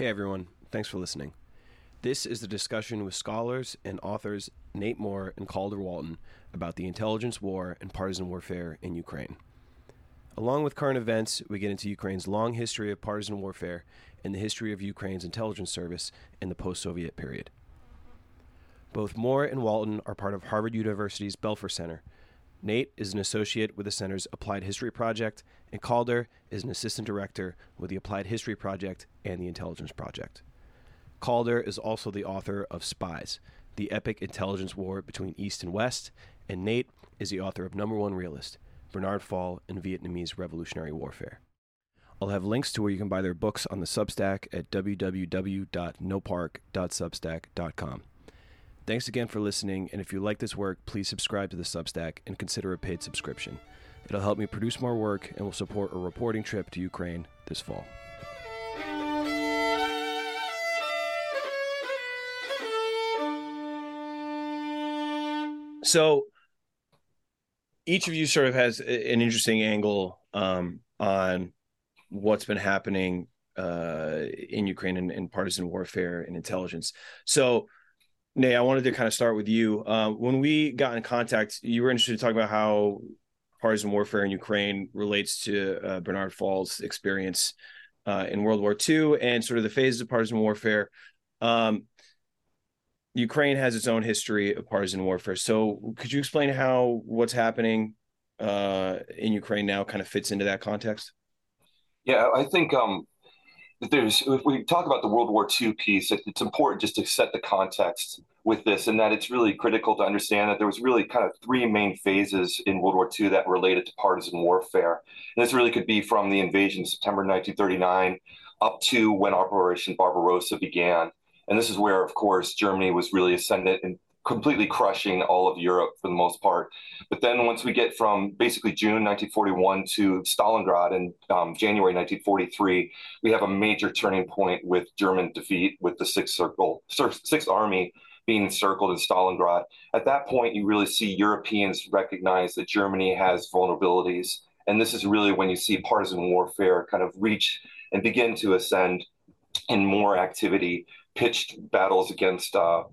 Hey everyone, thanks for listening. This is the discussion with scholars and authors Nate Moir and Calder Walton about the intelligence war and partisan warfare in Ukraine. Along with current events, we get into Ukraine's long history of partisan warfare and the history of Ukraine's intelligence service in the post Soviet period. Both Moir and Walton are part of Harvard University's Belfer Center. Nate is an associate with the center's Applied History Project, and Calder is an assistant director with the Applied History Project and the Intelligence Project. Calder is also the author of Spies, the epic intelligence war between East and West, and Nate is the author of Number One Realist, Bernard Fall and Vietnamese Revolutionary Warfare. I'll have links to where you can buy their books on the Substack at www.nopark.substack.com. Thanks again for listening, and if you like this work, please subscribe to the Substack and consider a paid subscription. It'll help me produce more work and will support a reporting trip to Ukraine this fall. So, each of you sort of has an interesting angle um, on what's been happening uh, in Ukraine and, and, partisan warfare and intelligence. So, Nate, I wanted to kind of start with you. Uh, when we got in contact, you were interested to talk about how partisan warfare in Ukraine relates to uh, Bernard Fall's experience uh, in World War II and sort of the phases of partisan warfare. Um, Ukraine has its own history of partisan warfare. So, could you explain how what's happening uh, in Ukraine now kind of fits into that context? Yeah, I think um, there's if we talk about the World War II piece, it's important just to set the context with this, and that it's really critical to understand that there was really kind of three main phases in World War II that related to partisan warfare. And this really could be from the invasion of September 1939 up to when Operation Barbarossa began. And this is where, of course, Germany was really ascendant and completely crushing all of Europe for the most part. But then once we get from basically June 1941 to Stalingrad in um, January 1943, we have a major turning point with German defeat with the Sixth Circle, Sixth Army being encircled in Stalingrad. At that point, you really see Europeans recognize that Germany has vulnerabilities. And this is really when you see partisan warfare kind of reach and begin to ascend in more activity, pitched battles against uh,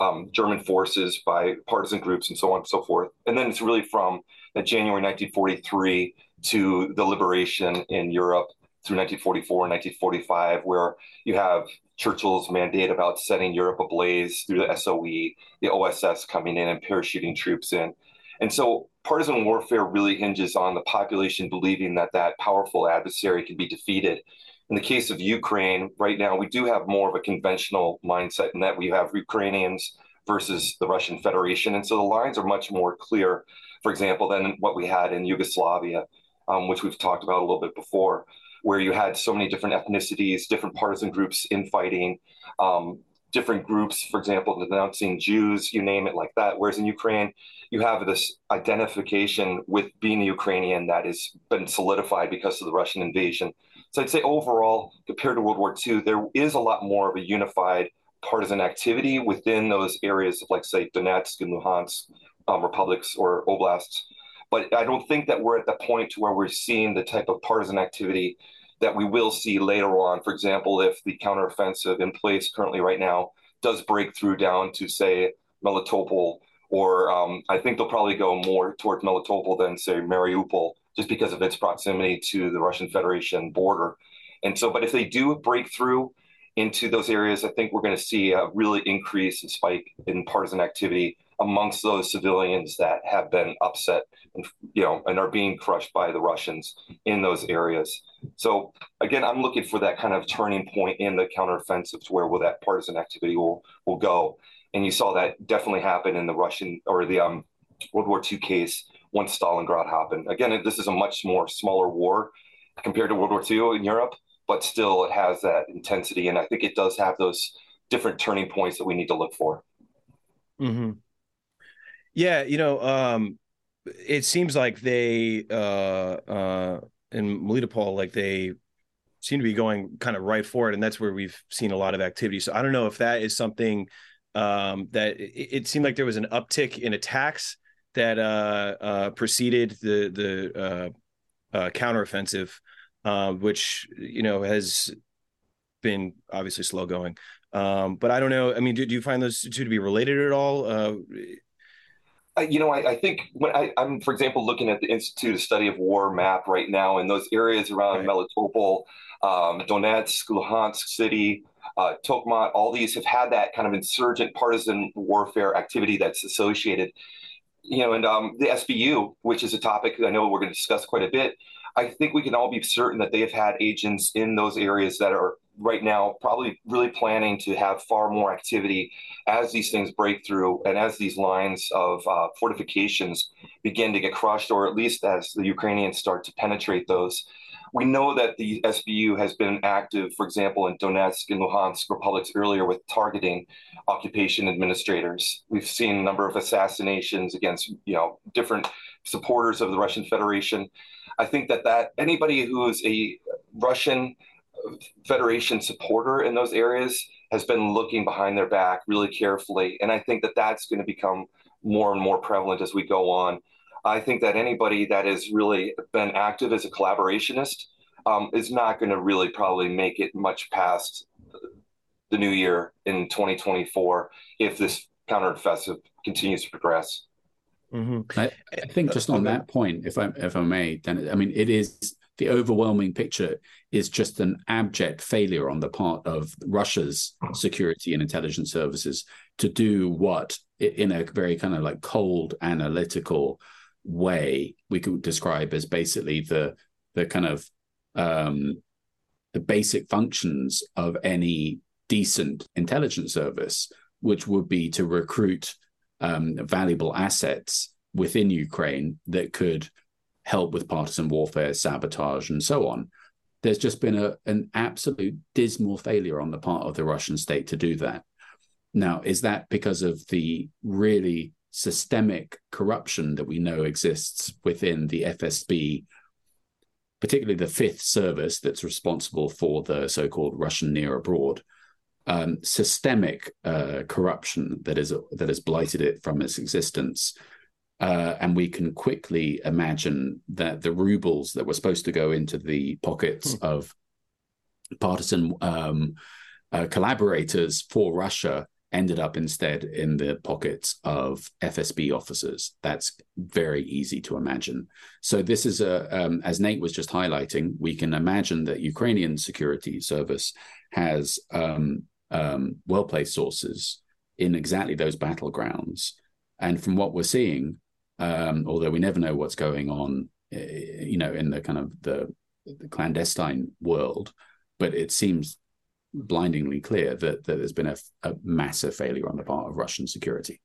um, German forces by partisan groups and so on and so forth. And then it's really from January 1943 to the liberation in Europe through 1944 and 1945, where you have Churchill's mandate about setting Europe ablaze through the SOE, the OSS coming in and parachuting troops in. And so partisan warfare really hinges on the population believing that that powerful adversary can be defeated in the case of Ukraine, right now, we do have more of a conventional mindset in that we have Ukrainians versus the Russian Federation. And so the lines are much more clear, for example, than what we had in Yugoslavia, um, which we've talked about a little bit before, where you had so many different ethnicities, different partisan groups infighting, um, different groups, for example, denouncing Jews, you name it like that. Whereas in Ukraine, you have this identification with being a Ukrainian that has been solidified because of the Russian invasion. So I'd say overall, compared to World War II, there is a lot more of a unified partisan activity within those areas of, like, say, Donetsk and Luhansk um, republics or oblasts. But I don't think that we're at the point where we're seeing the type of partisan activity that we will see later on. For example, if the counteroffensive in place currently right now does break through down to, say, Melitopol, or um, I think they'll probably go more towards Melitopol than, say, Mariupol just because of its proximity to the Russian Federation border. And so, but if they do break through into those areas, I think we're going to see a really increase and spike in partisan activity amongst those civilians that have been upset and you know and are being crushed by the Russians in those areas. So again, I'm looking for that kind of turning point in the counteroffensive to where will that partisan activity will will go. And you saw that definitely happen in the Russian or the um, World War II case once Stalingrad happened. Again, this is a much more smaller war compared to World War II in Europe, but still it has that intensity. And I think it does have those different turning points that we need to look for. Mm-hmm. Yeah, you know, um, it seems like they uh, uh, in Melitopol, like they seem to be going kind of right for it, and that's where we've seen a lot of activity. So I don't know if that is something um, that it, it seemed like there was an uptick in attacks that uh, uh, preceded the the uh, uh, counteroffensive, uh, which you know has been obviously slow going. Um, but I don't know. I mean, do, do you find those two to be related at all? Uh, you know, I, I, think when I, am for example, looking at the Institute of Study of War map right now, and those areas around right. Melitopol, um, Donetsk, Luhansk City, uh, Tokmak, all these have had that kind of insurgent partisan warfare activity that's associated. You know, and um, the SBU, which is a topic I know we're going to discuss quite a bit, I think we can all be certain that they have had agents in those areas that are right now probably really planning to have far more activity as these things break through and as these lines of uh, fortifications begin to get crushed, or at least as the Ukrainians start to penetrate those. We know that the SBU has been active, for example, in Donetsk and Luhansk republics earlier with targeting occupation administrators. We've seen a number of assassinations against, you know, different supporters of the Russian Federation. I think that that anybody who is a Russian Federation supporter in those areas has been looking behind their back really carefully. And I think that that's going to become more and more prevalent as we go on. I think that anybody that has really been active as a collaborationist um, is not going to really probably make it much past the new year in 2024 if this counteroffensive continues to progress. Mm-hmm. I, I, think just on that point, if I if I may, then I mean it is the overwhelming picture is just an abject failure on the part of Russia's security and intelligence services to do what, in a very kind of like cold analytical way, we could describe as basically the the kind of um, the basic functions of any decent intelligence service, which would be to recruit um, valuable assets within Ukraine that could help with partisan warfare, sabotage, and so on. There's just been a, an absolute dismal failure on the part of the Russian state to do that. Now, is that because of the really systemic corruption that we know exists within the FSB, particularly the fifth service that's responsible for the so called Russian near abroad? Um, systemic uh, corruption that is that has blighted it from its existence uh, and we can quickly imagine that the rubles that were supposed to go into the pockets hmm. of partisan um, uh, collaborators for Russia ended up instead in the pockets of FSB officers. That's very easy to imagine. So this is a, um, as Nate was just highlighting, we can imagine that Ukrainian security service has um, um, well-placed sources in exactly those battlegrounds. And from what we're seeing, um, although we never know what's going on, eh, you know, in the kind of the, the clandestine world. But it seems blindingly clear that, that there's been a, a, massive failure on the part of Russian security.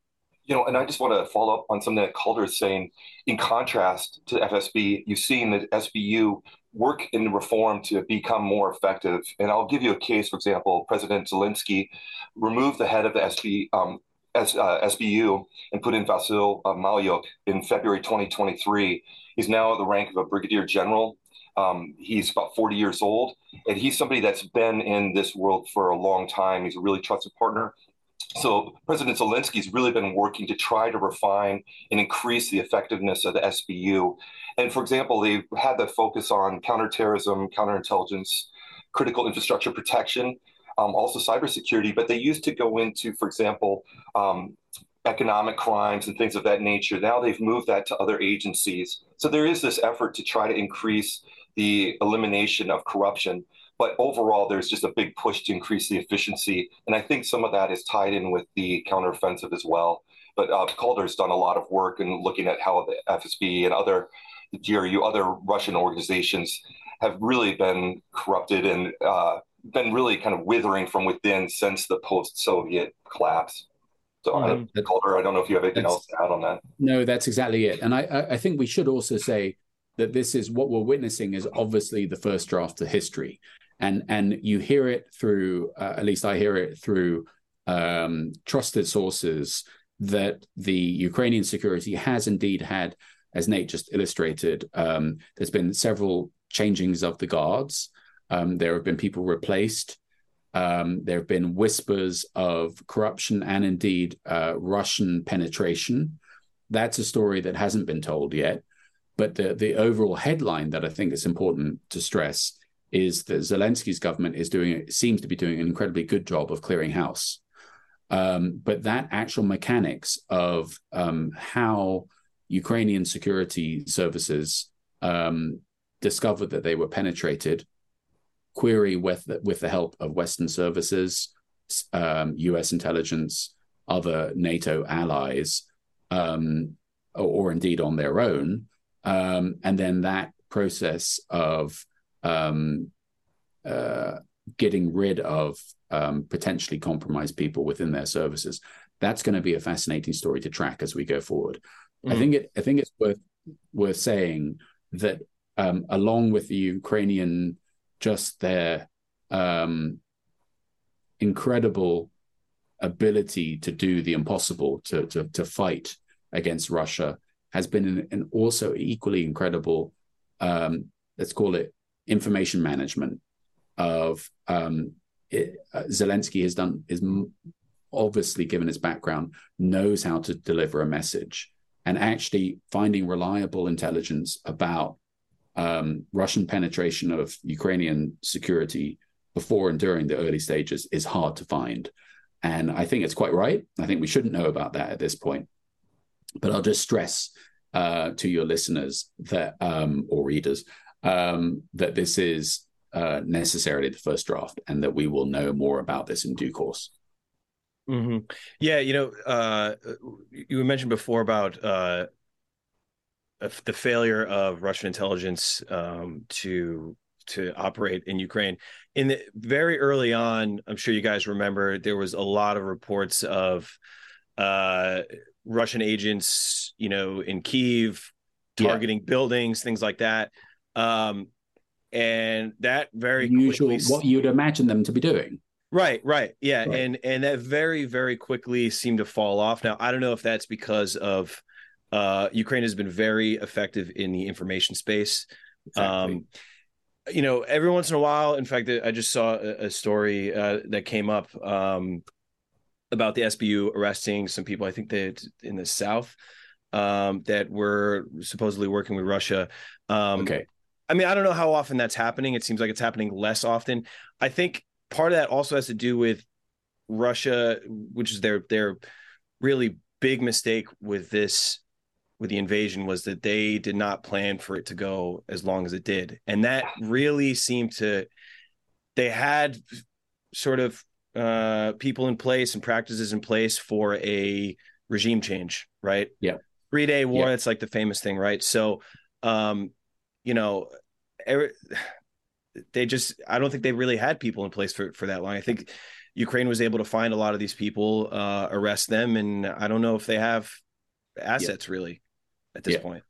You know, and I just want to follow up on something that Calder is saying. In contrast to FSB, you've seen the SBU work in reform to become more effective. And I'll give you a case. For example, President Zelensky removed the head of the SB, um, as, uh, SBU and put in Vasyl uh, Malyuk in February 2023. He's now at the rank of a brigadier general. Um, he's about 40 years old, and he's somebody that's been in this world for a long time. He's a really trusted partner. So President Zelensky's really been working to try to refine and increase the effectiveness of the SBU. And for example, they've had the focus on counterterrorism, counterintelligence, critical infrastructure protection, um, also cybersecurity, but they used to go into, for example, um, economic crimes and things of that nature. Now they've moved that to other agencies. So there is this effort to try to increase the elimination of corruption. But overall, there's just a big push to increase the efficiency. And I think some of that is tied in with the counteroffensive as well. But uh, Calder's done a lot of work in looking at how the FSB and other the GRU, other Russian organizations have really been corrupted and uh, been really kind of withering from within since the post-Soviet collapse. So. I, Calder, I don't know if you have anything else to add on that. No, that's exactly it. And I, I think we should also say that this is what we're witnessing is obviously the first draft of history, and and you hear it through, uh, at least I hear it through um, trusted sources that the Ukrainian security has indeed had, as Nate just illustrated, um, there's been several changings of the guards. Um, there have been people replaced. Um, there have been whispers of corruption and indeed uh, Russian penetration. That's a story that hasn't been told yet. But the, the overall headline that I think is important to stress is that Zelensky's government is doing seems to be doing an incredibly good job of clearing house. Um, but that actual mechanics of um, how Ukrainian security services um, discovered that they were penetrated, query with the, with the help of Western services, U.S. Um, intelligence, other NATO allies, um, or, or, indeed on their own, um, and then that process of um, uh, getting rid of um, potentially compromised people within their services. That's going to be a fascinating story to track as we go forward. Mm. I think it. I think it's worth worth saying that um, along with the Ukrainian, just their um, incredible ability to do the impossible to to, to fight against Russia has been an, an also equally incredible. Um, let's call it information management of um, it, uh, Zelensky has done is obviously given his background knows how to deliver a message and actually finding reliable intelligence about um, Russian penetration of Ukrainian security before and during the early stages is hard to find. And I think it's quite right. I think we shouldn't know about that at this point. But I'll just stress uh, to your listeners that um, or readers um, that this is uh, necessarily the first draft, and that we will know more about this in due course. Mm-hmm. Yeah, you know, uh, you mentioned before about uh, the failure of Russian intelligence um, to to operate in Ukraine. In the very early on, I'm sure you guys remember there was a lot of reports of uh, Russian agents, you know, in Kiev targeting yeah. buildings, things like that. Um, and that very usual quickly... what you'd imagine them to be doing. Right, right, yeah, right. and and that very very quickly seemed to fall off. Now I don't know if that's because of uh, Ukraine has been very effective in the information space. Exactly. Um, you know, every once in a while, in fact, I just saw a, a story uh, that came up um, about the SBU arresting some people. I think that in the South um, that were supposedly working with Russia. Um, okay. I mean, I don't know how often that's happening. It seems like it's happening less often. I think part of that also has to do with Russia, which is their their really big mistake with this with the invasion was that they did not plan for it to go as long as it did. And that really seemed to they had sort of uh people in place and practices in place for a regime change, right? Yeah. Three day war, yeah. it's like the famous thing, right? So um you know, they just I don't think they really had people in place for for that long. I think Ukraine was able to find a lot of these people, uh, arrest them, and I don't know if they have assets yeah. really at this yeah. point.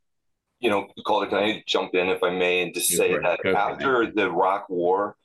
You know, Calder, can I jump in if I may and just you say that after the Iraq War,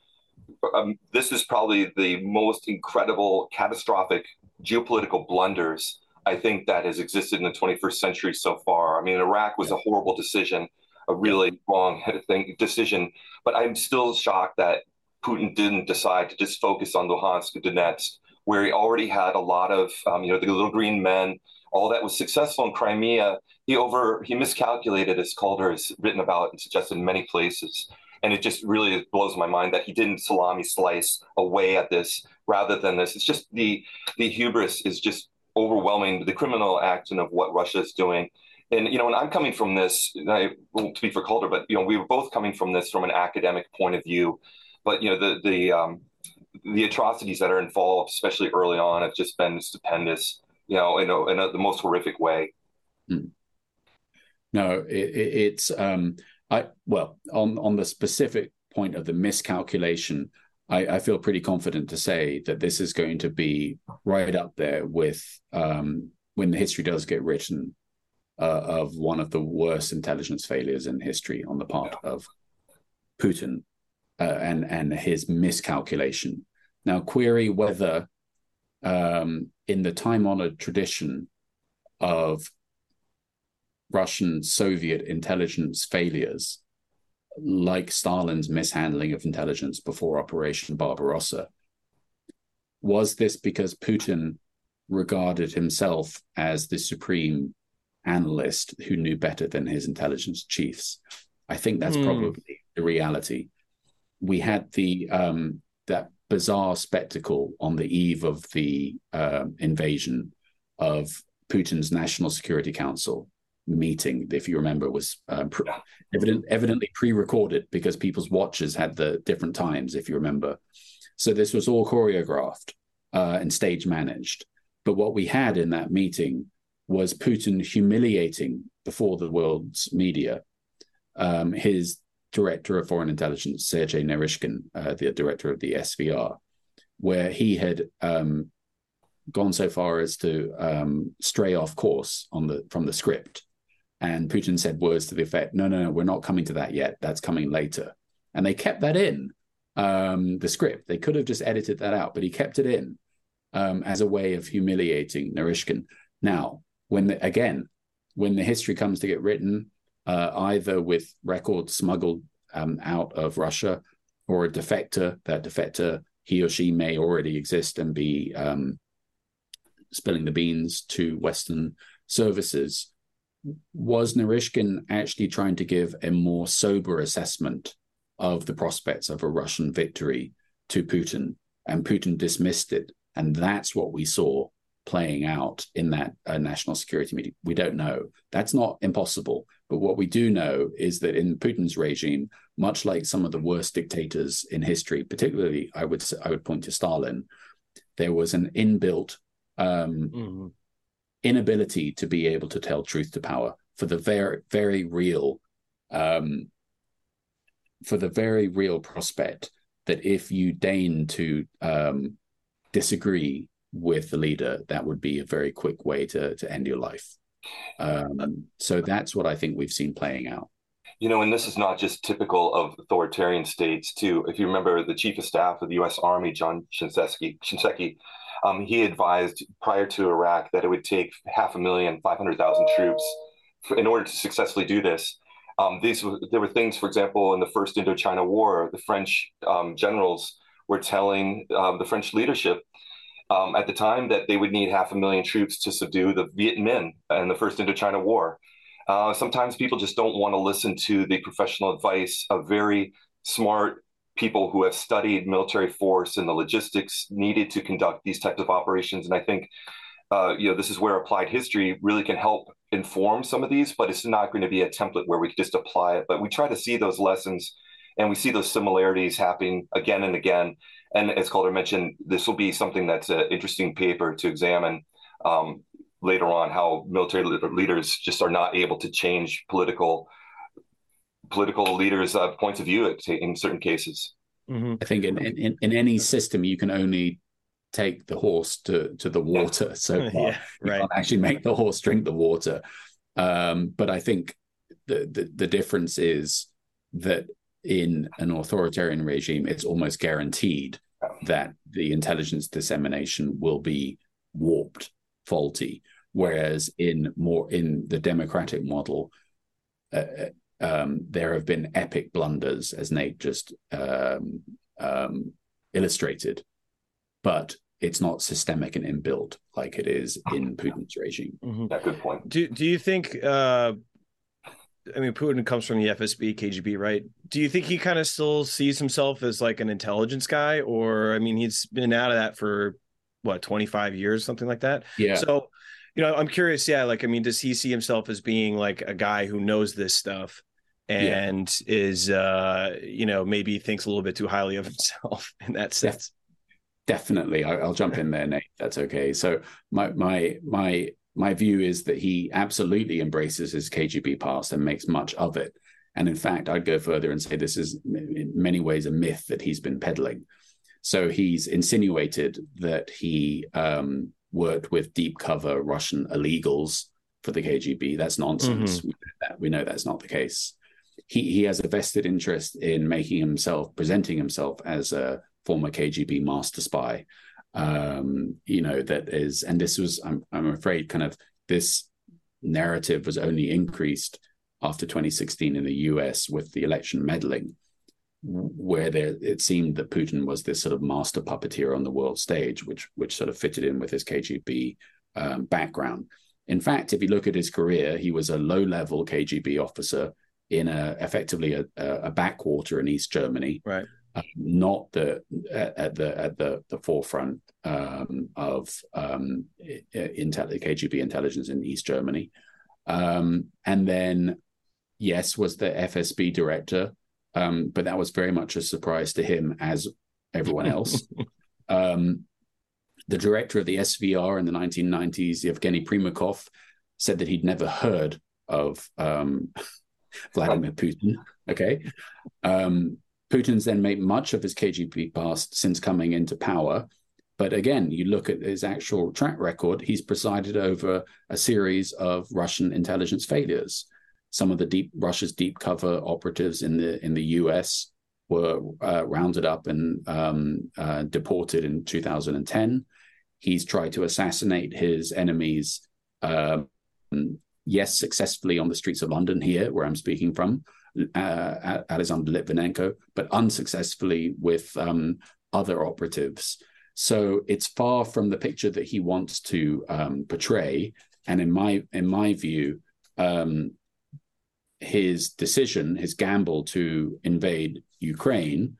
um, this is probably the most incredible, catastrophic geopolitical blunders I think that has existed in the 21st century so far. I mean, Iraq was yeah. a horrible decision a really wrong thing decision. But I'm still shocked that Putin didn't decide to just focus on Luhansk and Donetsk, where he already had a lot of, um, you know, the little green men. All that was successful in Crimea. He over he miscalculated, as Calder has written about and suggested in many places. And it just really blows my mind that he didn't salami slice away at this rather than this. It's just the the hubris is just overwhelming. The criminal action of what Russia is doing and you know, and I'm coming from this, I won't speak for Calder, but you know, we were both coming from this from an academic point of view. But you know, the the um, the atrocities that are involved, especially early on, have just been stupendous. You know, in, a, in a, the most horrific way. Hmm. No, it, it, it's um, I well on on the specific point of the miscalculation. I, I, feel pretty confident to say that this is going to be right up there with um, when the history does get written uh, of one of the worst intelligence failures in history on the part yeah. of Putin uh, and and his miscalculation. Now, query whether um, in the time-honored tradition of Russian Soviet intelligence failures, like Stalin's mishandling of intelligence before Operation Barbarossa, was this because Putin regarded himself as the supreme analyst who knew better than his intelligence chiefs. I think that's mm. probably the reality. we had the um, that bizarre spectacle on the eve of the uh, invasion of Putin's National Security Council meeting, if you remember, was uh, pre- evident, evidently pre-recorded because people's watches had the different times, if you remember. So this was all choreographed uh, and stage managed. But what we had in that meeting was Putin humiliating before the world's media um, his director of foreign intelligence, Sergei Naryshkin, uh, the director of the SVR, where he had um, gone so far as to um, stray off course on the from the script. And Putin said words to the effect, "No, no, no, we're not coming to that yet. That's coming later." And they kept that in um, the script. They could have just edited that out, but he kept it in um, as a way of humiliating Naryshkin. Now, when the, again, when the history comes to get written, uh, either with records smuggled um, out of Russia or a defector. That defector, he or she may already exist and be um, spilling the beans to Western services. Was Naryshkin actually trying to give a more sober assessment of the prospects of a Russian victory to Putin? And Putin dismissed it. And that's what we saw playing out in that uh, national security meeting? We don't know. That's not impossible. But what we do know is that in Putin's regime, much like some of the worst dictators in history, particularly I would I would point to Stalin, there was an inbuilt um, mm-hmm. Inability to be able to tell truth to power for the very very real um, for the very real prospect that if you deign to um, disagree with the leader, that would be a very quick way to to end your life. Um, so that's what I think we've seen playing out. You know, and this is not just typical of authoritarian states, too. If you remember, the chief of staff of the U.S. Army, John Shinseki, um, he advised prior to Iraq that it would take half a million, 500,000 troops for, in order to successfully do this. Um, these there were things, for example, in the first Indochina War, the French um, generals were telling um, the French leadership um, at the time that they would need half a million troops to subdue the Viet Minh in the First Indochina War. Uh, sometimes people just don't want to listen to the professional advice of very smart people who have studied military force and the logistics needed to conduct these types of operations. And I think, uh, you know, this is where applied history really can help inform some of these, but it's not going to be a template where we just apply it. But we try to see those lessons and we see those similarities happening again and again. And as Calder mentioned, this will be something that's an interesting paper to examine um, later on how military leaders just are not able to change political political leaders' uh, points of view in certain cases. Mm-hmm. I think in, in, in any system, you can only take the horse to to the water. So yeah, you right. can't actually make the horse drink the water. Um, but I think the, the the difference is that in an authoritarian regime, it's almost guaranteed that the intelligence dissemination will be warped, faulty. Whereas in more in the democratic model, uh, uh, um, there have been epic blunders, as Nate just um, um, illustrated, but it's not systemic and inbuilt like it is in Putin's regime. Mm-hmm. Yeah, good point. Do Do you think uh, I mean, Putin comes from the FSB, KGB, right? Do you think he kind of still sees himself as like an intelligence guy, or I mean, he's been out of that for what twenty five years, something like that. Yeah. So, you know, I'm curious. Yeah, like I mean, does he see himself as being like a guy who knows this stuff and yeah. is, uh, you know, maybe thinks a little bit too highly of himself in that sense? Definitely, I'll jump in there, Nate. That's okay. So my my my my view is that he absolutely embraces his KGB past and makes much of it. And in fact, I'd go further and say this is in many ways a myth that he's been peddling. So he's insinuated that he um, worked with deep cover Russian illegals for the KGB. That's nonsense. Mm-hmm. We, know that. we know that's not the case. He he has a vested interest in making himself, presenting himself as a former KGB master spy um, you know, that is, and this was, I'm, I'm afraid, kind of this narrative was only increased after 2016 in the US with the election meddling, where there it seemed that Putin was this sort of master puppeteer on the world stage, which which sort of fitted in with his KGB um, background. In fact, if you look at his career, he was a low-level KGB officer in a effectively a, a backwater in East Germany. Right uh, not the at the at the the forefront um, of um, intel, KGB intelligence in East Germany, um, and then yes, was the FSB director, um, but that was very much a surprise to him as everyone else. Um, the director of the SVR in the 1990s, Yevgeny Primakov, said that he'd never heard of um, Vladimir Putin. Okay. Um, Putin's then made much of his KGB past since coming into power. But again, you look at his actual track record, he's presided over a series of Russian intelligence failures. Some of the deep Russia's deep cover operatives in the in the US were uh, rounded up and um, uh, deported in 2010. He's tried to assassinate his enemies, uh, yes, successfully on the streets of London, here, where I'm speaking from, uh, Alexander Litvinenko, but unsuccessfully with um, other operatives. So it's far from the picture that he wants to um, portray. And in my in my view, um, his decision, his gamble to invade Ukraine,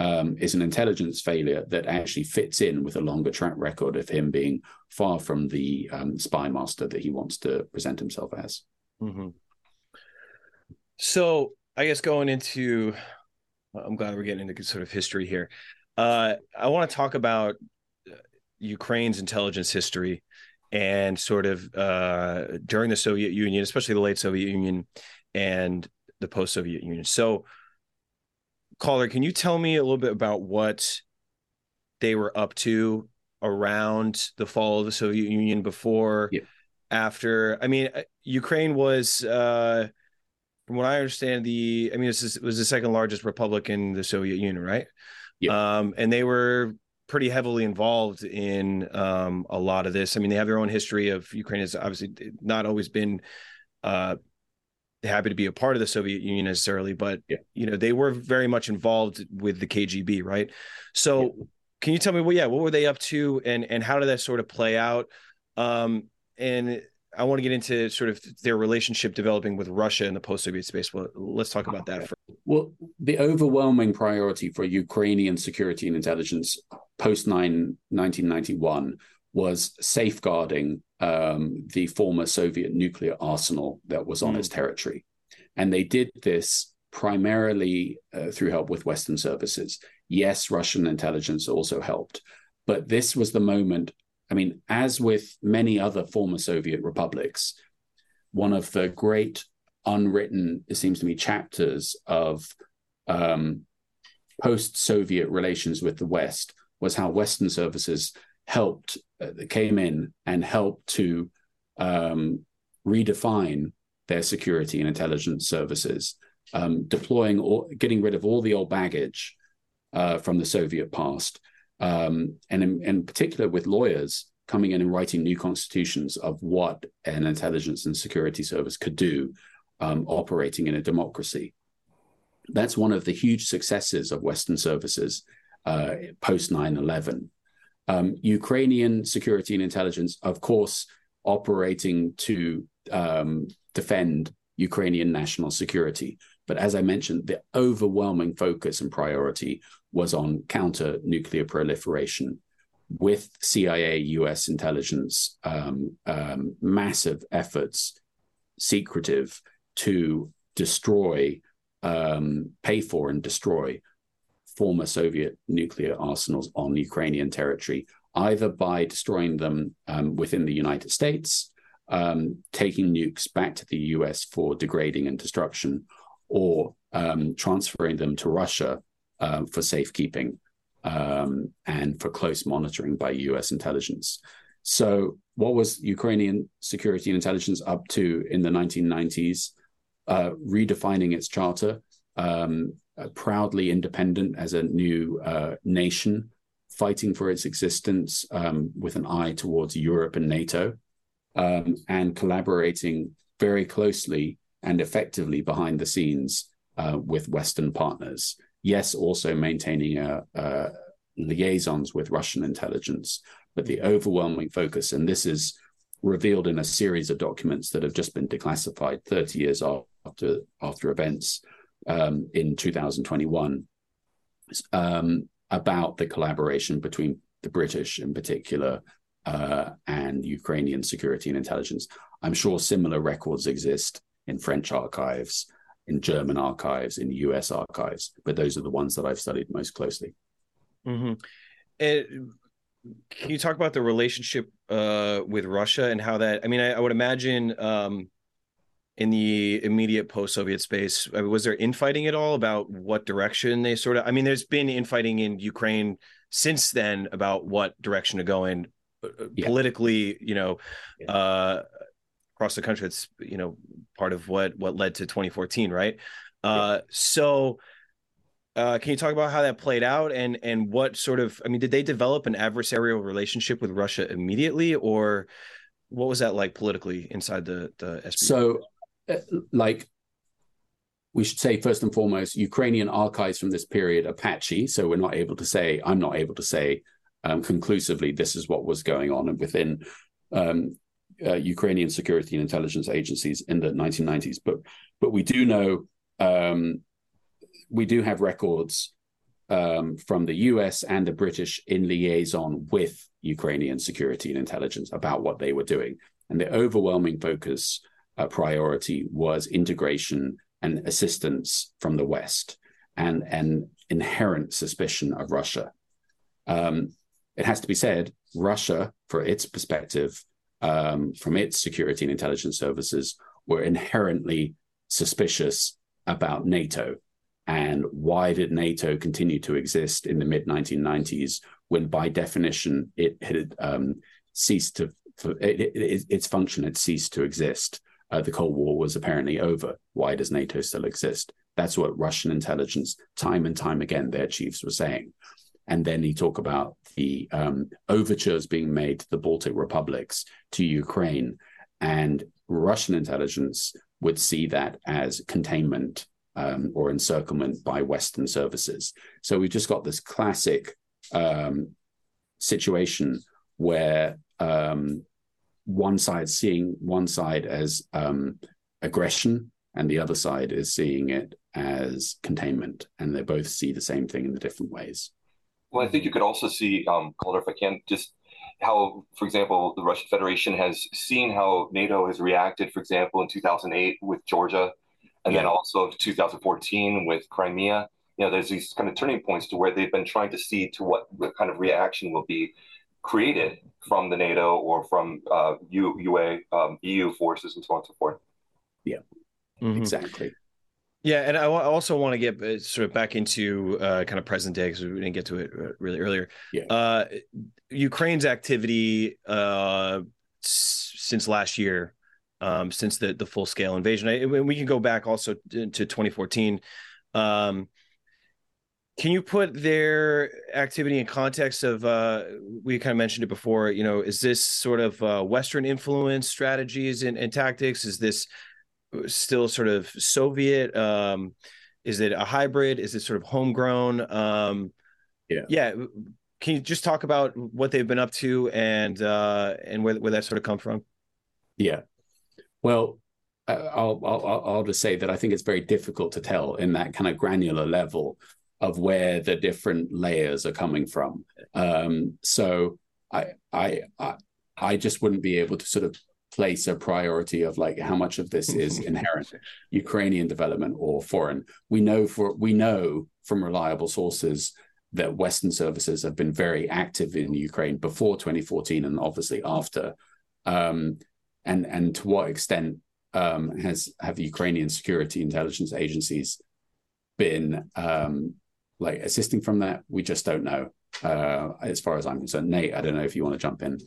um, is an intelligence failure that actually fits in with a longer track record of him being far from the um, spy master that he wants to present himself as. Mm-hmm. So, I guess going into, I'm glad we're getting into sort of history here. Uh, I want to talk about uh, Ukraine's intelligence history and sort of uh, during the Soviet Union, especially the late Soviet Union and the post Soviet Union. So, Calder, can you tell me a little bit about what they were up to around the fall of the Soviet Union before, yeah. after? I mean, uh, Ukraine was, uh, from what I understand, the I mean, this was the second largest republic in the Soviet Union, right? Yeah. Um, and they were pretty heavily involved in um, a lot of this. I mean, they have their own history of Ukraine has obviously not always been uh, happy to be a part of the Soviet Union necessarily, but yeah. you know they were very much involved with the KGB, right? So, yeah. can you tell me, well, yeah, what were they up to, and and how did that sort of play out? Um, and I want to get into sort of their relationship developing with Russia in the post-Soviet space. Well, let's talk about that. First. Well, the overwhelming priority for Ukrainian security and intelligence post 1991 was safeguarding um, the former Soviet nuclear arsenal that was on mm. its territory. And they did this primarily uh, through help with Western services. Yes, Russian intelligence also helped. But this was the moment. I mean, as with many other former Soviet republics, one of the great unwritten, it seems to me, chapters of um, post Soviet relations with the West was how Western services helped uh, came in and helped to um, redefine their security and intelligence services, um, deploying or getting rid of all the old baggage uh, from the Soviet past, um, and in, in, particular with lawyers coming in and writing new constitutions of what an intelligence and security service could do, um, operating in a democracy. That's one of the huge successes of Western services uh, post 9 11 um, Ukrainian security and intelligence, of course, operating to um, defend Ukrainian national security. But as I mentioned, the overwhelming focus and priority was on counter nuclear proliferation with CIA, US intelligence, um, um, massive efforts, secretive, to destroy, um, pay for, and destroy former Soviet nuclear arsenals on Ukrainian territory, either by destroying them um, within the United States, um, taking nukes back to the US for degrading and destruction, or um, transferring them to Russia uh, for safekeeping um, and for close monitoring by US intelligence. So, what was Ukrainian security and intelligence up to in the 1990s? Uh, redefining its charter, um, uh, proudly independent as a new uh, nation, fighting for its existence um, with an eye towards Europe and NATO, um, and collaborating very closely and effectively behind the scenes uh, with Western partners. Yes, also maintaining a, a liaisons with Russian intelligence, but the overwhelming focus, and this is revealed in a series of documents that have just been declassified 30 years after after events um, in 2021 um, about the collaboration between the British, in particular, uh, and Ukrainian security and intelligence. I'm sure similar records exist in French archives, in German archives, in US archives, but those are the ones that I've studied most closely. Mm-hmm. And can you talk about the relationship uh, with Russia and how that? I mean, I, I would imagine um, in the immediate post-Soviet space, I mean, was there infighting at all about what direction they sort of? I mean, there's been infighting in Ukraine since then about what direction to go in uh, uh, yeah. politically. You know, yeah. uh, across the country, it's you know part of what what led to 2014, right? Uh, yeah. So uh, can you talk about how that played out and and what sort of I mean, did they develop an adversarial relationship with Russia immediately, or what was that like politically inside the the SBU? So, uh, like, we should say first and foremost, Ukrainian archives from this period are patchy, so we're not able to say. I'm not able to say um, conclusively this is what was going on within um, uh, Ukrainian security and intelligence agencies in the 1990s. But but we do know um, we do have records um, from the US and the British in liaison with Ukrainian security and intelligence about what they were doing. And the overwhelming focus uh, priority was integration and assistance from the West and an inherent suspicion of Russia. Um, it has to be said, Russia, for its perspective, um, from its security and intelligence services, were inherently suspicious about NATO and why did NATO continue to exist in the mid 1990s when, by definition, it had um, ceased to it, it, its function had ceased to exist? Uh, the Cold War was apparently over. Why does NATO still exist? That's what Russian intelligence, time and time again, their chiefs were saying. And then he talk about the um, overtures being made to the Baltic republics, to Ukraine, and Russian intelligence would see that as containment um, or encirclement by Western services. So we've just got this classic um, situation where um, one side seeing one side as um, aggression and the other side is seeing it as containment, and they both see the same thing in the different ways. Well, I think you could also see, um, Calder, if I can, just how, for example, the Russian Federation has seen how NATO has reacted, for example, in 2008 with Georgia and yeah. then also 2014 with Crimea. You know, there's these kind of turning points to where they've been trying to see to what, what kind of reaction will be created from the NATO or from uh, UA, um, EU forces and so on and so forth. Yeah, mm-hmm. exactly. Yeah, and I also want to get uh, sort of back into uh, kind of present day because we didn't get to it uh, really earlier. Yeah. Uh, Ukraine's activity uh, s- since last year um, since the the full scale invasion. I, we can go back also to, to 2014. Um, can you put their activity in context of uh, we kind of mentioned it before? You know, is this sort of uh, Western influence strategies and, and, tactics? Is this still sort of Soviet? Um, is it a hybrid? Is it sort of homegrown? Um, yeah, yeah. Can you just talk about what they've been up to and uh, and where where that sort of come from? Yeah. Well, I'll, I'll, I'll just say that I think it's very difficult to tell in that kind of granular level of where the different layers are coming from. Um, so I, I, I, I just wouldn't be able to sort of place a priority of like how much of this is inherent Ukrainian development or foreign. We know for we know from reliable sources that Western services have been very active in Ukraine before 2014 and obviously after. Um, and and to what extent um, has have Ukrainian security intelligence agencies been um, like assisting from that? We just don't know. Uh, as far as I'm concerned, Nate, I don't know if you want to jump in.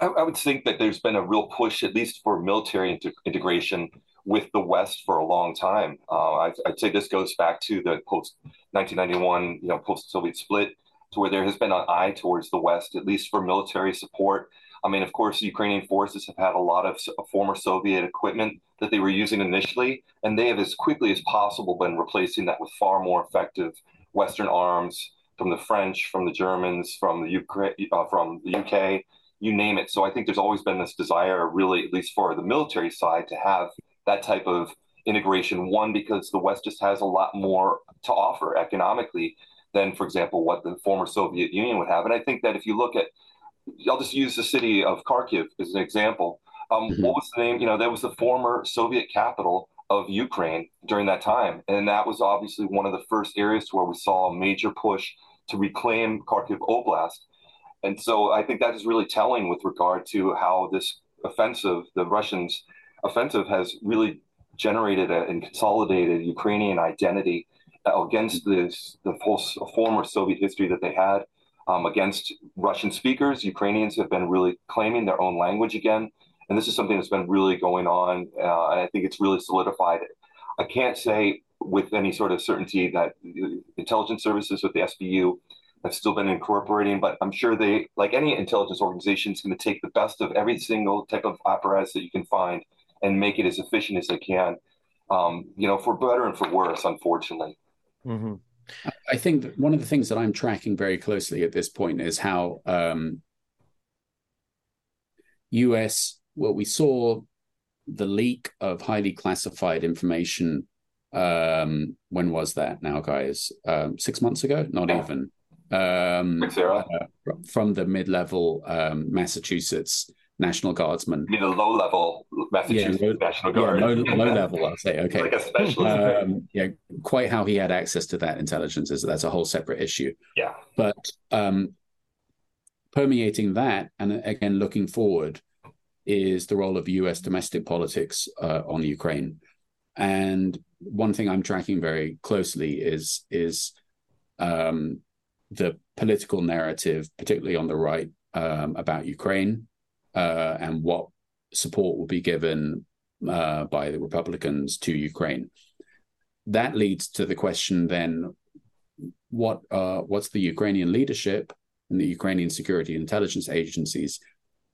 I, I would think that there's been a real push, at least for military inter- integration with the West for a long time. Uh, I'd, I'd, say this goes back to the post 1991, you know, post Soviet split, to where there has been an eye towards the West, at least for military support I mean, of course, Ukrainian forces have had a lot of former Soviet equipment that they were using initially, and they have, as quickly as possible, been replacing that with far more effective Western arms from the French, from the Germans, from the Ukraine, uh, from the UK, you name it. So I think there's always been this desire, really, at least for the military side, to have that type of integration. One, because the West just has a lot more to offer economically than, for example, what the former Soviet Union would have. And I think that if you look at, I'll just use the city of Kharkiv as an example. Um, mm-hmm. What was the name? You know, that was the former Soviet capital of Ukraine during that time. And that was obviously one of the first areas where we saw a major push to reclaim Kharkiv Oblast. And so I think that is really telling with regard to how this offensive, the Russians' offensive, has really generated a, and consolidated Ukrainian identity against this, the whole former Soviet history that they had. Um, against Russian speakers, Ukrainians have been really claiming their own language again. And this is something that's been really going on. Uh, and I think it's really solidified. I can't say with any sort of certainty that intelligence services with the SBU have still been incorporating, but I'm sure they, like any intelligence organization, is going to take the best of every single type of apparatus that you can find and make it as efficient as they can. Um, you know, for better and for worse, unfortunately. Mm-hmm. I think one of the things that I'm tracking very closely at this point is how um, US, well, we saw the leak of highly classified information. Um, when was that now, guys? Um, six months ago? Not even. Um, uh, from the mid level um, Massachusetts National Guardsman. You low level Massachusetts yeah, low, National Guard? Yeah, low, low level, I'll say. Okay. Like a specialist. Um, yeah, quite how he had access to that intelligence is that's a whole separate issue. Yeah. But um, permeating that, and again, looking forward, is the role of US domestic politics uh, on Ukraine. And one thing I'm tracking very closely is is um, the political narrative, particularly on the right, um, about Ukraine uh, and what support will be given uh, by the Republicans to Ukraine. That leads to the question then: what uh, what's the Ukrainian leadership and the Ukrainian security intelligence agencies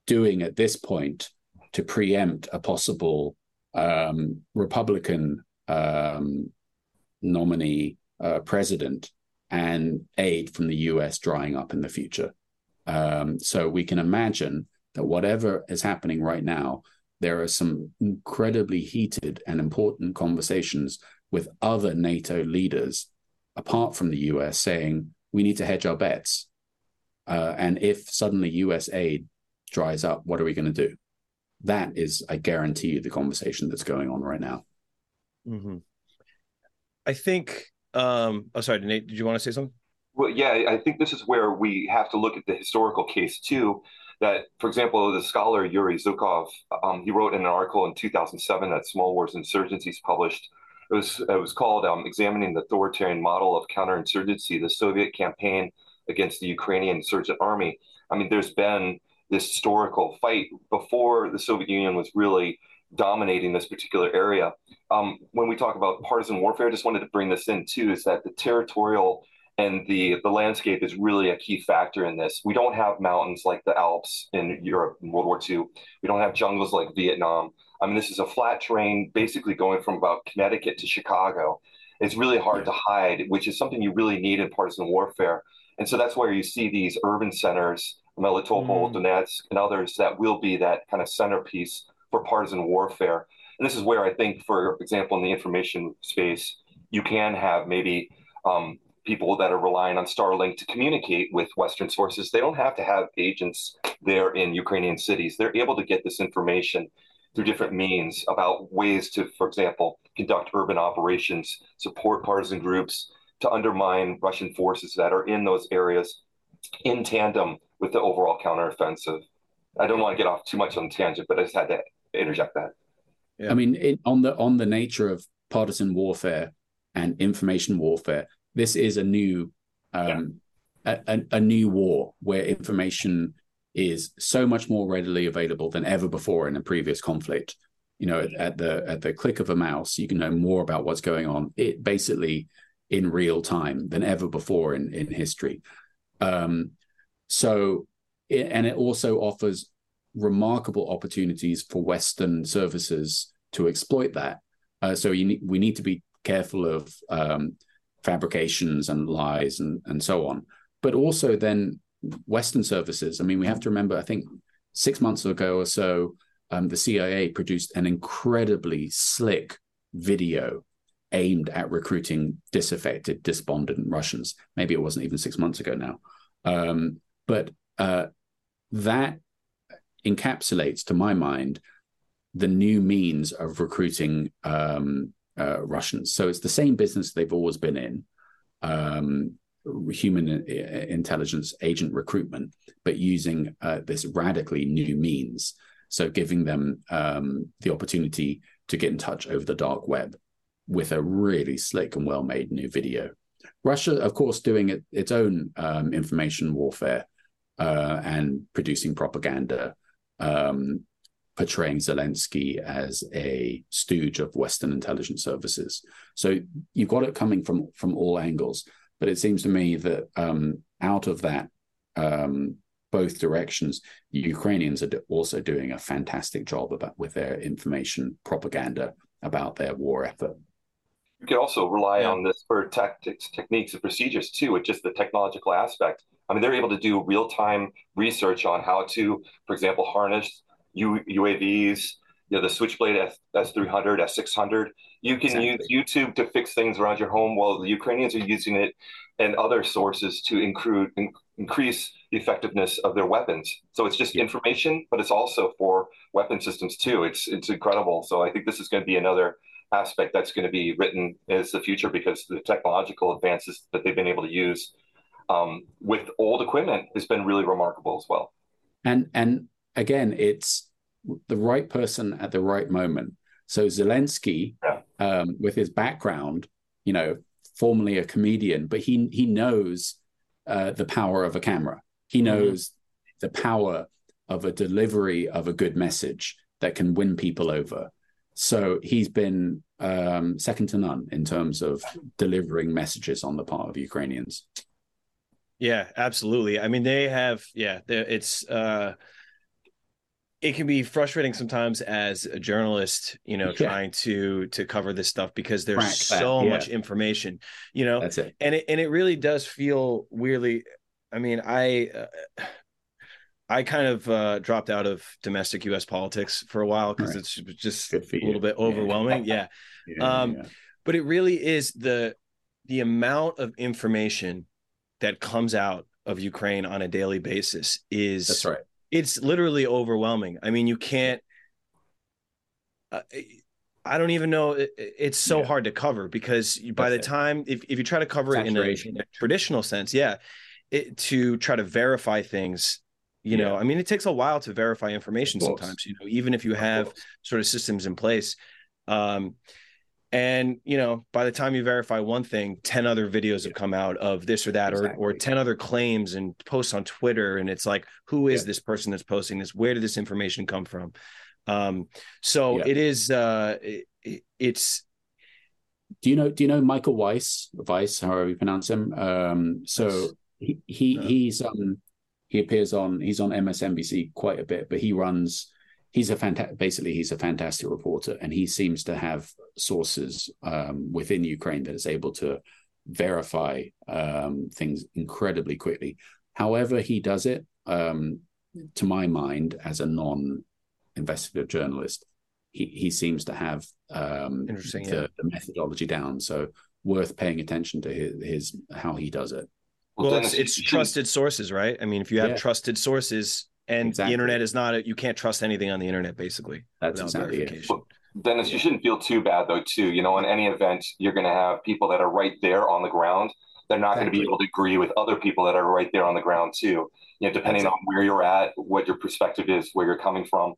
doing at this point to preempt a possible um, Republican um, nominee uh, president and aid from the US drying up in the future? Um, so we can imagine that whatever is happening right now, there are some incredibly heated and important conversations with other NATO leaders, apart from the US, saying we need to hedge our bets. Uh, and if suddenly US aid dries up, what are we going to do? That is, I guarantee you, the conversation that's going on right now. Mm-hmm. I think. Um, oh, sorry, Nate. Did you want to say something? Well, yeah, I think this is where we have to look at the historical case too that, for example, the scholar Yuri Zhukov, um, he wrote in an article in 2007 that Small Wars Insurgencies published. It was it was called um, "Examining the Authoritarian Model of Counterinsurgency: The Soviet Campaign Against the Ukrainian Insurgent Army." I mean, there's been this historical fight before the Soviet Union was really dominating this particular area. Um, when we talk about partisan warfare, I just wanted to bring this in too, is that the territorial and the the landscape is really a key factor in this. We don't have mountains like the Alps in Europe in World War II. We don't have jungles like Vietnam. I mean, this is a flat terrain, basically going from about Connecticut to Chicago. It's really hard to hide, which is something you really need in partisan warfare. And so that's where you see these urban centers, Melitopol, mm. Donetsk, and others that will be that kind of centerpiece for partisan warfare. And this is where I think, for example, in the information space, you can have maybe um, people that are relying on Starlink to communicate with Western sources. They don't have to have agents there in Ukrainian cities. They're able to get this information through different means about ways to, for example, conduct urban operations, support partisan groups, to undermine Russian forces that are in those areas in tandem with the overall counteroffensive. I don't want to get off too much on tangent, but I just had to interject that. Yeah. I mean, it, on the on the nature of partisan warfare and information warfare, this is a new um, yeah. a, a, a new war where information is so much more readily available than ever before in a previous conflict. You know, at, at the at the click of a mouse, you can know more about what's going on. It basically in real time than ever before in in history. Um, so, it, and it also offers remarkable opportunities for Western services to exploit that. Uh, so need, we need to be careful of um, fabrications and lies and, and so on. But also then Western services. I mean, we have to remember, I think six months ago or so, um, the CIA produced an incredibly slick video aimed at recruiting disaffected, despondent Russians. Maybe it wasn't even six months ago now. Um, but uh, that encapsulates, to my mind, the new means of recruiting um, uh, Russians. So it's the same business they've always been in. Um, human uh, intelligence agent recruitment, but using uh, this radically new means. So giving them um, the opportunity to get in touch over the dark web with a really slick and well-made new video. Russia, of course, doing it, its own um, information warfare uh, and producing propaganda, um, portraying Zelensky as a stooge of Western intelligence services. So you've got it coming from from all angles. But it seems to me that um, out of that, um, both directions, the Ukrainians are also doing a fantastic job about with their information propaganda about their war effort. You could also rely yeah. on this for tactics, techniques, and procedures too, with just the technological aspect. I mean, they're able to do real time research on how to, for example, harness U- UAVs, you know, the Switchblade S- S300, S600. You can exactly. use YouTube to fix things around your home while the Ukrainians are using it and other sources to include, in, increase the effectiveness of their weapons. So it's just yeah. information, but it's also for weapon systems too. It's it's incredible. So I think this is going to be another aspect that's going to be written as the future because the technological advances that they've been able to use um, with old equipment has been really remarkable as well. And and again, it's the right person at the right moment. So Zelensky, yeah. um, with his background, you know, formerly a comedian, but he he knows uh, the power of a camera. He mm-hmm. knows mm-hmm. the power of a delivery of a good message that can win people over. So he's been um, second to none in terms of delivering messages on the part of Ukrainians. Yeah, absolutely. I mean, they have. Yeah, it's. Uh, it can be frustrating sometimes as a journalist, you know, yeah. trying to to cover this stuff because there's Frank, so yeah. much information, you know. That's it. And it and it really does feel weirdly. I mean, I uh, I kind of uh, dropped out of domestic U.S. politics for a while because right. it's just a little bit overwhelming. Yeah. yeah. um, but it really is the the amount of information that comes out of Ukraine on a daily basis is that's right it's literally overwhelming. I mean, you can't. Uh, I don't even know. It, it's so yeah. hard to cover because by That's the time, if, if you try to cover it in a, in a, traditional sense, yeah, it, to try to verify things, you yeah. know, I mean, it takes a while to verify information sometimes, you know, even if you have sort of systems in place. Um, and you know by the time you verify one thing 10 other videos have come out of this or that exactly. or or 10 other claims and posts on twitter. And it's like who is yeah. this person that's posting this? Where did this information come from? Um so yeah. it is uh it, it's do you know do you know michael weiss? Weiss however you pronounce him. Um so he, he he's um he appears on he's on msnbc quite a bit but he runs he's a fantastic basically he's a fantastic reporter and he seems to have sources um, within ukraine that is able to verify um, things incredibly quickly however he does it um, to my mind as a non-investigative journalist he, he seems to have um, Interesting, the, yeah. the, methodology down so worth paying attention to his, his how he does it well, it's, it's trusted sources right i mean if you have yeah. trusted sources and exactly. the internet is not a, you can't trust anything on the internet basically that's exactly it. Well, dennis you shouldn't feel too bad though too you know in any event you're going to have people that are right there on the ground they're not exactly. going to be able to agree with other people that are right there on the ground too you know depending on where you're at what your perspective is where you're coming from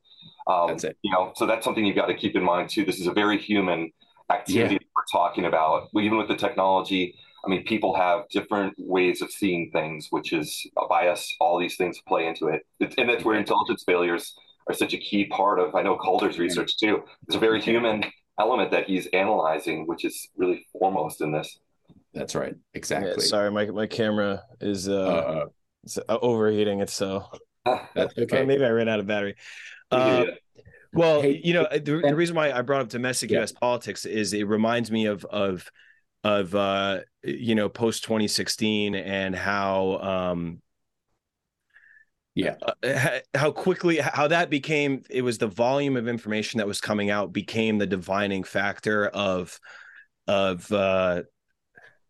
um, that's it. you know so that's something you've got to keep in mind too this is a very human activity yeah. we're talking about even with the technology I mean, people have different ways of seeing things, which is a bias. All these things play into it, and that's where intelligence failures are such a key part of. I know Calder's research too. It's a very human element that he's analyzing, which is really foremost in this. That's right. Exactly. Yeah, sorry, my my camera is uh, uh it's, uh, overheating. itself. that's okay. maybe I ran out of battery. Uh, yeah. Well, hey, you know, the, the, reason why I brought up domestic yeah. U.S. politics is it reminds me of of of uh, you know post 2016 and how um, yeah uh, how quickly how that became it was the volume of information that was coming out became the divining factor of of uh,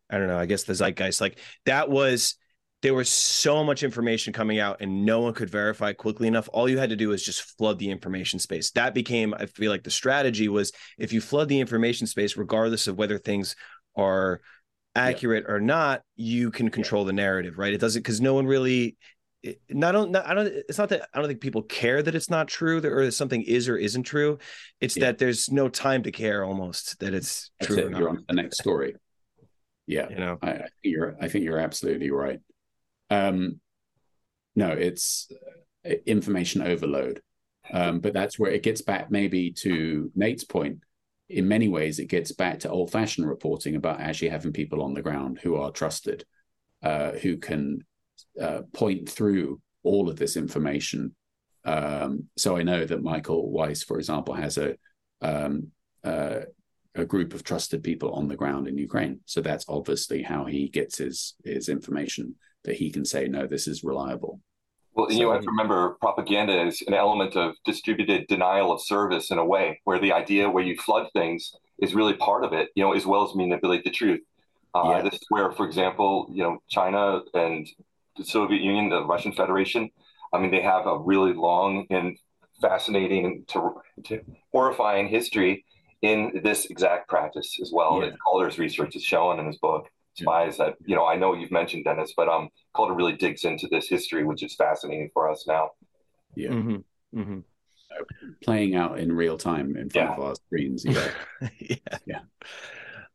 I don't know, I guess the zeitgeist. Like that was there was so much information coming out and no one could verify quickly enough. All you had to do was just flood the information space. That became, I feel like the strategy was if you flood the information space, regardless of whether things are accurate yeah. or not, you can control yeah. the narrative, right? It doesn't because no one really not, not I don't it's not that I don't think people care that it's not true or that something is or isn't true. It's yeah. that there's no time to care almost that it's That's true. It. You're on the next story. Yeah. You know, I, I, think you're I think you're absolutely right. Um no, it's uh, information overload. Um, but that's where it gets back maybe to Nate's point. In many ways, it gets back to old fashioned reporting about actually having people on the ground who are trusted, uh, who can uh, point through all of this information. Um, so I know that Michael Weiss, for example, has a um, uh, a group of trusted people on the ground in Ukraine. So that's obviously how he gets his his information that he can say, no, this is reliable. Well, so, you have to remember propaganda is an element of distributed denial of service in a way, where the idea where you flood things is really part of it, you know, as well as manipulate the truth. Uh, yeah. This is where, for example, you know, China and the Soviet Union, the Russian Federation. I mean, they have a really long and fascinating to, to horrifying history in this exact practice as well. Yeah. Calder's research is shown in his book. Spies that you know I know you've mentioned Dennis, but um Calder really digs into this history, which is fascinating for us now. Yeah. Mm-hmm. Mm-hmm. playing out in real time in front yeah. of our screens. Yeah. yeah. Yeah.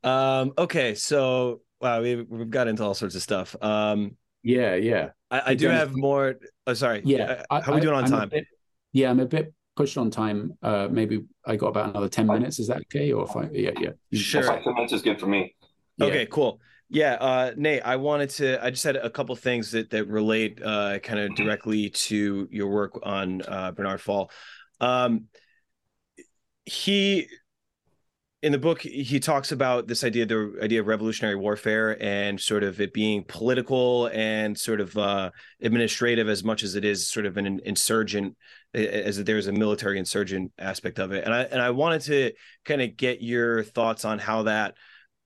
Um, okay, so wow, we've we've got into all sorts of stuff. Um, yeah, yeah. I, I do have more. Oh, sorry. Yeah. Uh, how are we doing on I'm time? Bit, yeah, I'm a bit pushed on time. Uh, maybe I got about another ten minutes. Is that okay? Or five? Yeah, yeah. Sure. Five minutes is good for me. Yeah. Okay, cool. Yeah, uh, Nate, I wanted to. I just had a couple things that that relate uh, kind of directly to your work on uh, Bernard Fall. Um, he in the book he talks about this idea the idea of revolutionary warfare and sort of it being political and sort of uh, administrative as much as it is sort of an insurgent as there's a military insurgent aspect of it and i and i wanted to kind of get your thoughts on how that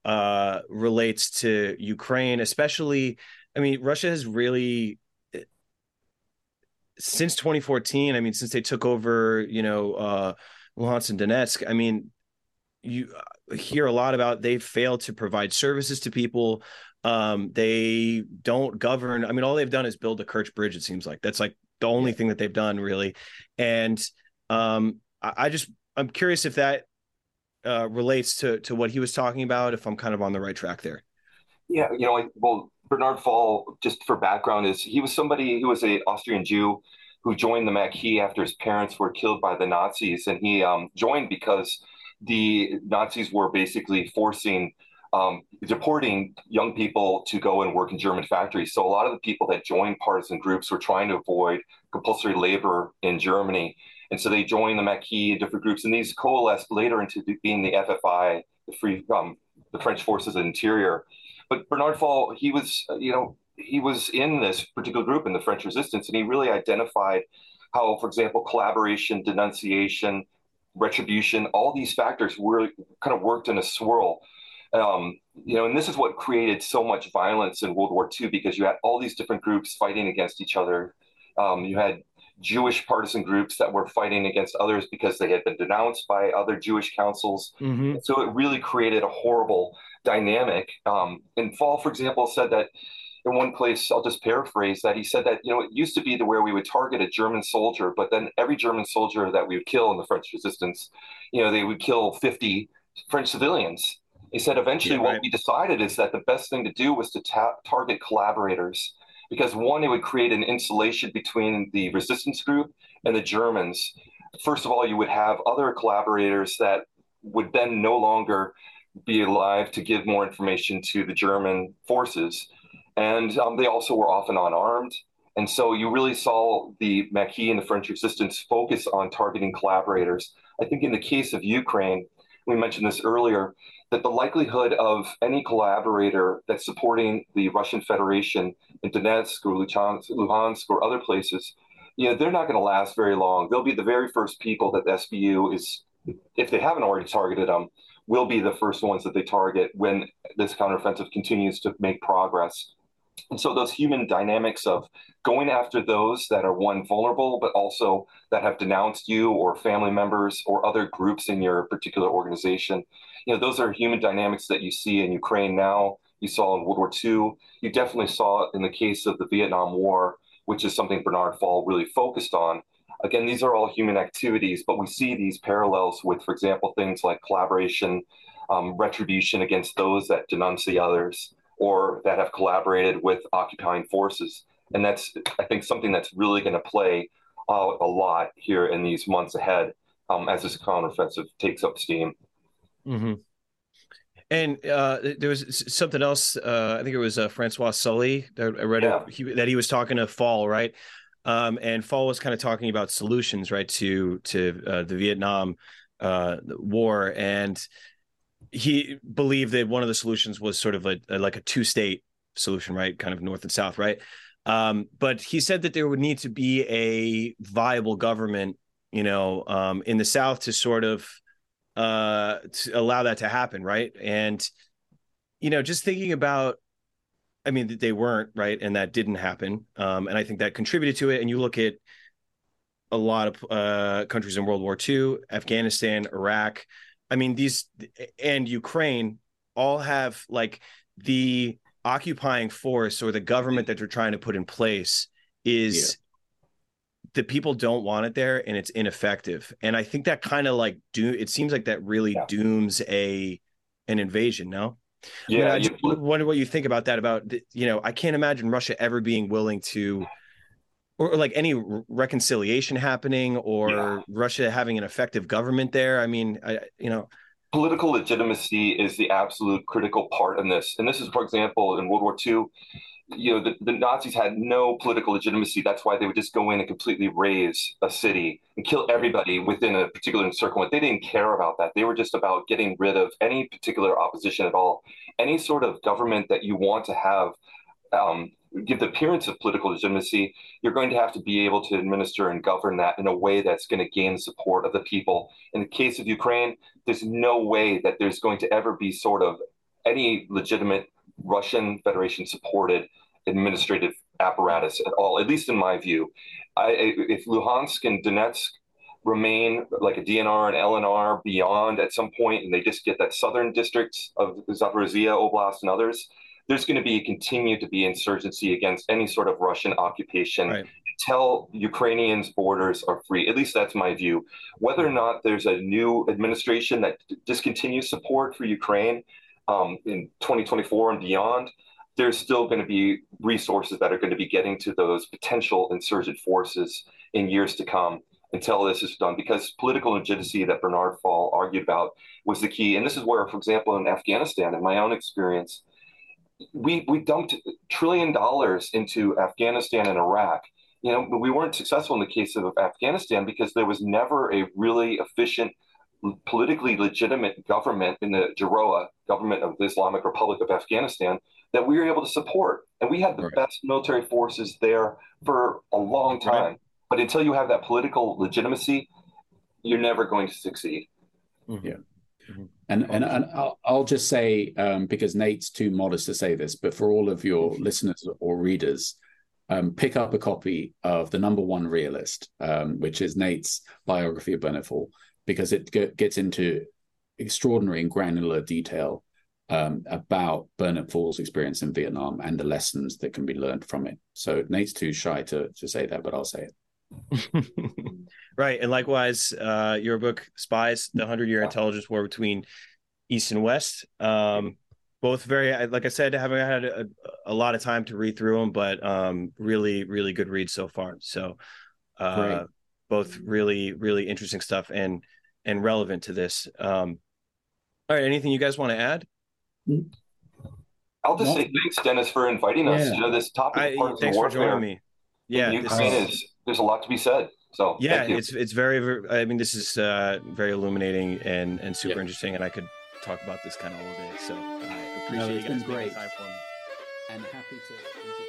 uh, relates to ukraine especially i mean russia has really since 2014 i mean since they took over you know uh Luhansk and Donetsk. I mean, you uh, hear a lot about they failed to provide services to people. Um, they don't govern. I mean, all they've done is build a Kerch bridge. It seems like that's like the only thing that they've done really. And um, I, I just I'm curious if that uh, relates to to what he was talking about. If I'm kind of on the right track there. Yeah, you know, well, Bernard Fall, just for background, is he was somebody who was a Austrian Jew who joined the Maquis after his parents were killed by the Nazis, and he um, joined because the Nazis were basically forcing um, deporting young people to go and work in German factories. So a lot of the people that joined partisan groups were trying to avoid compulsory labor in Germany. And so they joined the Maquis, different groups, and these coalesced later into being the FFI, the Free, um, the French Forces of Interior. But Bernard Fall, he was, you know, he was in this particular group in the French Resistance, and he really identified how, for example, collaboration, denunciation, retribution, all these factors were kind of worked in a swirl. Um, you know, and this is what created so much violence in World War II because you had all these different groups fighting against each other. Um, you had Jewish partisan groups that were fighting against others because they had been denounced by other Jewish councils. Mm-hmm. So it really created a horrible dynamic. Um, and Fall, for example, said that in one place, I'll just paraphrase that he said that you know it used to be to where we would target a German soldier, but then every German soldier that we would kill in the French resistance, you know, they would kill 50 French civilians. He said eventually yeah, right. what we decided is that the best thing to do was to ta- target collaborators because one, it would create an insulation between the resistance group and the Germans. First of all, you would have other collaborators that would then no longer be alive to give more information to the German forces and um, they also were often unarmed. And so you really saw the Maquis and the French resistance focus on targeting collaborators. I think in the case of Ukraine, we mentioned this earlier, that the likelihood of any collaborator that's supporting the Russian Federation in Donetsk or Luhansk or other places, you know, they're not going to last very long. They'll be the very first people that the SBU is if they haven't already targeted them, will be the first ones that they target when this counteroffensive continues to make progress. And so those human dynamics of going after those that are one vulnerable, but also that have denounced you or family members or other groups in your particular organization, you know, those are human dynamics that you see in Ukraine now. You saw in World War II. You definitely saw in the case of the Vietnam War, which is something Bernard Fall really focused on. Again, these are all human activities, but we see these parallels with, for example, things like collaboration, um, retribution against those that denounce the others or that have collaborated with occupying forces. And that's, I think, something that's really going to play out a lot here in these months ahead um, as this counteroffensive takes up steam. Mm-hmm. And uh, there was something else. Uh, I think it was uh, Francois Sully that I read yeah. he, that he was talking to Fall, right? Um, and Fall was kind of talking about solutions, right, to to uh, the Vietnam uh, war, and he believed that one of the solutions was sort of a, a like a two state solution, right? Kind of north and south, right? Um, but he said that there would need to be a viable government, you know, um, in the south to sort of uh, to allow that to happen, right? And you know, just thinking about, I mean, that they weren't right, and that didn't happen, um, and I think that contributed to it. And you look at a lot of uh, countries in World War II, Afghanistan, Iraq. I mean, these and Ukraine all have like the occupying force or the government that they're trying to put in place is yeah. the people don't want it there and it's ineffective. And I think that kind of like do it seems like that really yeah. dooms a an invasion, no? Yeah, I, mean, I wonder what you think about that. About you know, I can't imagine Russia ever being willing to or like any reconciliation happening or yeah. Russia having an effective government there. I mean, I, you know, political legitimacy is the absolute critical part in this. And this is, for example, in World War II, you know, the, the Nazis had no political legitimacy. That's why they would just go in and completely raze a city and kill everybody within a particular encirclement. They didn't care about that. They were just about getting rid of any particular opposition at all. Any sort of government that you want to have um, give the appearance of political legitimacy, you're going to have to be able to administer and govern that in a way that's going to gain support of the people. In the case of Ukraine, there's no way that there's going to ever be sort of any legitimate Russian Federation supported administrative apparatus at all, at least in my view. I, if Luhansk and Donetsk remain like a DNR and LNR beyond at some point, and they just get that southern districts of Zaporizhia Oblast and others, there's going to be continue to be insurgency against any sort of Russian occupation right. until Ukrainians' borders are free. At least that's my view. Whether or not there's a new administration that discontinues support for Ukraine um, in 2024 and beyond, there's still going to be resources that are going to be getting to those potential insurgent forces in years to come until this is done because political legitimacy that Bernard Fall argued about was the key. And this is where, for example, in Afghanistan, in my own experience, we we dumped trillion dollars into Afghanistan and Iraq. You know, we weren't successful in the case of Afghanistan because there was never a really efficient, politically legitimate government in the GIRoA government of the Islamic Republic of Afghanistan that we were able to support, and we had the right. best military forces there for a long time. Right. But until you have that political legitimacy, you're never going to succeed. Mm-hmm. Yeah. Mm-hmm. And and, and I'll, I'll just say um, because Nate's too modest to say this, but for all of your listeners or readers, um, pick up a copy of the number one realist, um, which is Nate's biography of Fall, because it g- gets into extraordinary and granular detail um, about Bernard Fall's experience in Vietnam and the lessons that can be learned from it. So Nate's too shy to to say that, but I'll say it. right. And likewise, uh, your book, Spies, the 100 Year Intelligence War Between East and West. Um, both very, like I said, I haven't had a, a, lot of time to read through them, but um, really, really good reads so far. So, uh, both really, really interesting stuff and and relevant to this. Um, all right. Anything you guys want to add? I'll just say thanks, Dennis, for inviting us. Yeah. You know, this topic I, thanks warfare for joining me. Yeah, Ukraine is, is there's a lot to be said. So yeah, it's it's very, very, I mean, this is uh, very illuminating and and super interesting, and I could talk about this kind of all day. So I appreciate no, you guys great. time for me. And happy to.